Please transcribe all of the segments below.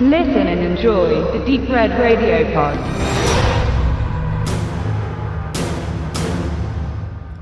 Listen and enjoy the Deep Red Radio Pod.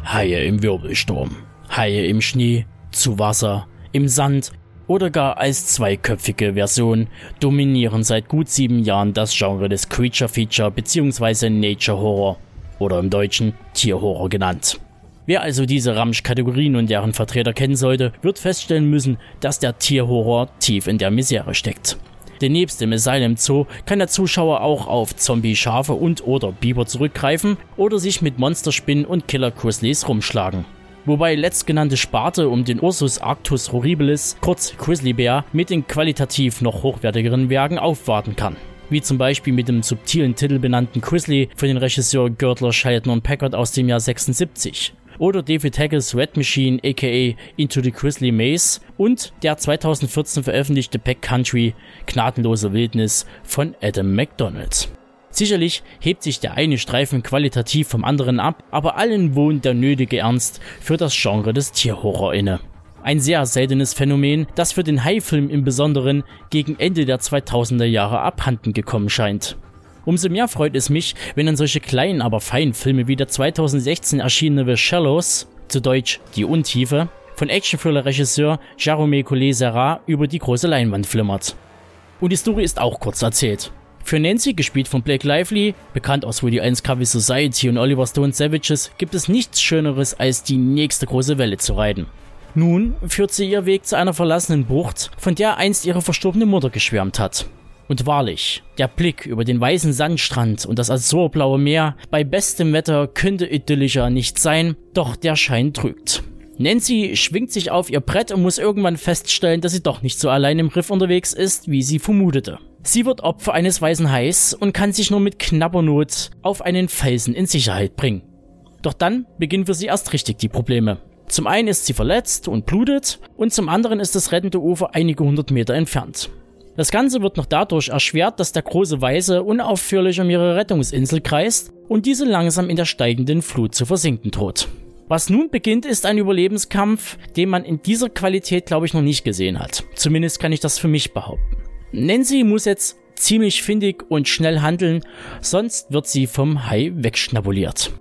Haie im Wirbelsturm, Haie im Schnee, zu Wasser, im Sand oder gar als zweiköpfige Version dominieren seit gut sieben Jahren das Genre des Creature Feature bzw. Nature Horror oder im Deutschen Tierhorror genannt. Wer also diese Ramsch-Kategorien und deren Vertreter kennen sollte, wird feststellen müssen, dass der Tierhorror tief in der Misere steckt. Denn nebst dem Asylum Zoo kann der Zuschauer auch auf Zombie-Schafe und oder Biber zurückgreifen oder sich mit Monsterspinnen und Killer Grizzlies rumschlagen. Wobei letztgenannte Sparte um den Ursus Arctus horribilis, kurz Grizzlybär, mit den qualitativ noch hochwertigeren Werken aufwarten kann wie zum Beispiel mit dem subtilen Titel benannten Grizzly von den Regisseur Görtler, Scheidner und Packard aus dem Jahr 76 oder David Haggles Red Machine aka Into the Grizzly Maze und der 2014 veröffentlichte Pack Country Gnadenlose Wildnis von Adam McDonald. Sicherlich hebt sich der eine Streifen qualitativ vom anderen ab, aber allen wohnt der nötige Ernst für das Genre des Tierhorror inne. Ein sehr seltenes Phänomen, das für den Hai-Film im Besonderen gegen Ende der 2000er Jahre abhanden gekommen scheint. Umso mehr freut es mich, wenn dann solche kleinen, aber feinen Filme wie der 2016 erschienene The Shallows, zu Deutsch Die Untiefe, von Actionthriller-Regisseur Jerome Collet-Serra über die große Leinwand flimmert. Und die Story ist auch kurz erzählt. Für Nancy, gespielt von Blake Lively, bekannt aus Woody 1 Covey Society und Oliver Stone Savages, gibt es nichts Schöneres, als die nächste große Welle zu reiten. Nun führt sie ihr Weg zu einer verlassenen Bucht, von der einst ihre verstorbene Mutter geschwärmt hat. Und wahrlich, der Blick über den weißen Sandstrand und das azurblaue Meer bei bestem Wetter könnte idyllischer nicht sein, doch der Schein trügt. Nancy schwingt sich auf ihr Brett und muss irgendwann feststellen, dass sie doch nicht so allein im Riff unterwegs ist, wie sie vermutete. Sie wird Opfer eines weißen Hais und kann sich nur mit knapper Not auf einen Felsen in Sicherheit bringen. Doch dann beginnen für sie erst richtig die Probleme. Zum einen ist sie verletzt und blutet und zum anderen ist das rettende Ufer einige hundert Meter entfernt. Das Ganze wird noch dadurch erschwert, dass der große Weiße unaufhörlich um ihre Rettungsinsel kreist und diese langsam in der steigenden Flut zu versinken droht. Was nun beginnt, ist ein Überlebenskampf, den man in dieser Qualität, glaube ich, noch nicht gesehen hat. Zumindest kann ich das für mich behaupten. Nancy muss jetzt ziemlich findig und schnell handeln, sonst wird sie vom Hai wegschnabuliert.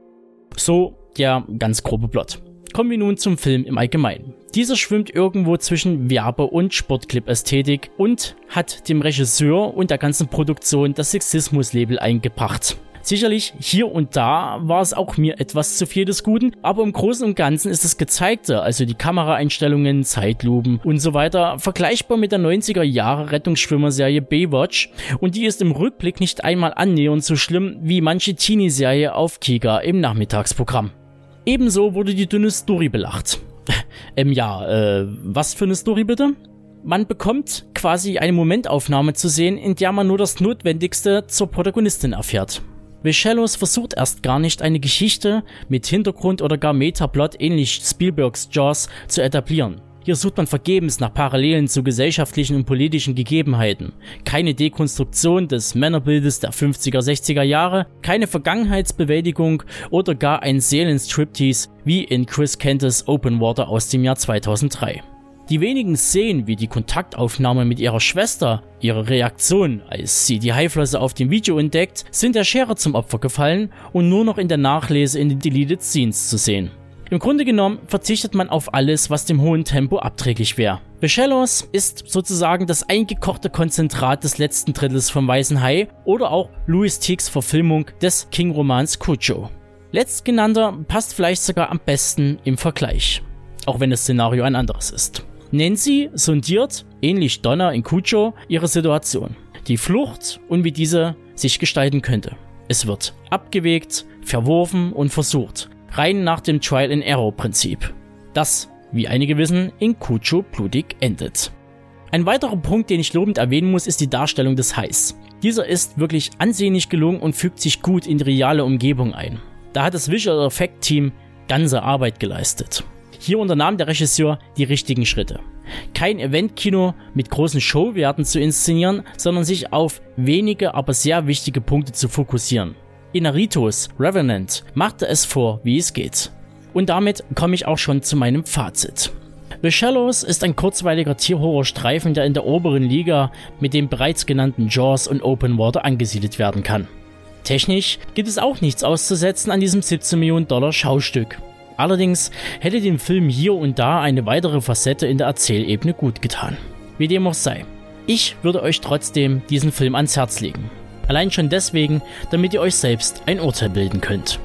So der ganz grobe Plot. Kommen wir nun zum Film im Allgemeinen. Dieser schwimmt irgendwo zwischen Werbe- und Sportclip-Ästhetik und hat dem Regisseur und der ganzen Produktion das Sexismus-Label eingebracht. Sicherlich hier und da war es auch mir etwas zu viel des Guten, aber im Großen und Ganzen ist das Gezeigte, also die Kameraeinstellungen, Zeitlupen und so weiter, vergleichbar mit der 90er Jahre Rettungsschwimmer-Serie Baywatch und die ist im Rückblick nicht einmal annähernd so schlimm wie manche Teenie-Serie auf Kika im Nachmittagsprogramm. Ebenso wurde die dünne Story belacht. ähm, ja, äh, was für eine Story bitte? Man bekommt quasi eine Momentaufnahme zu sehen, in der man nur das Notwendigste zur Protagonistin erfährt. Vichellos versucht erst gar nicht eine Geschichte mit Hintergrund oder gar Metaplot ähnlich Spielbergs Jaws zu etablieren. Hier sucht man vergebens nach Parallelen zu gesellschaftlichen und politischen Gegebenheiten. Keine Dekonstruktion des Männerbildes der 50er, 60er Jahre, keine Vergangenheitsbewältigung oder gar ein Seelenstriptease wie in Chris Kentes Open Water aus dem Jahr 2003. Die wenigen Szenen wie die Kontaktaufnahme mit ihrer Schwester, ihre Reaktion, als sie die Haiflosse auf dem Video entdeckt, sind der Schere zum Opfer gefallen und nur noch in der Nachlese in den Deleted Scenes zu sehen. Im Grunde genommen verzichtet man auf alles, was dem hohen Tempo abträglich wäre. Vichellos ist sozusagen das eingekochte Konzentrat des letzten Drittels vom Weißen Hai oder auch Louis Ticks Verfilmung des King-Romans Cujo. Letztgenannter passt vielleicht sogar am besten im Vergleich, auch wenn das Szenario ein anderes ist. Nancy sondiert, ähnlich Donna in Cujo, ihre Situation, die Flucht und wie diese sich gestalten könnte. Es wird abgewegt, verworfen und versucht, rein nach dem Trial-and-Error-Prinzip. Das, wie einige wissen, in Kucho blutig endet. Ein weiterer Punkt, den ich lobend erwähnen muss, ist die Darstellung des Hais. Dieser ist wirklich ansehnlich gelungen und fügt sich gut in die reale Umgebung ein. Da hat das Visual Effect Team ganze Arbeit geleistet. Hier unternahm der Regisseur die richtigen Schritte. Kein Eventkino mit großen Showwerten zu inszenieren, sondern sich auf wenige, aber sehr wichtige Punkte zu fokussieren. Inaritos Revenant machte es vor, wie es geht. Und damit komme ich auch schon zu meinem Fazit. The Shallows ist ein kurzweiliger Tierhorrorstreifen, der in der oberen Liga mit dem bereits genannten Jaws und Open Water angesiedelt werden kann. Technisch gibt es auch nichts auszusetzen an diesem 17 Millionen Dollar Schaustück. Allerdings hätte dem Film hier und da eine weitere Facette in der Erzählebene gut getan. Wie dem auch sei. Ich würde euch trotzdem diesen Film ans Herz legen. Allein schon deswegen, damit ihr euch selbst ein Urteil bilden könnt.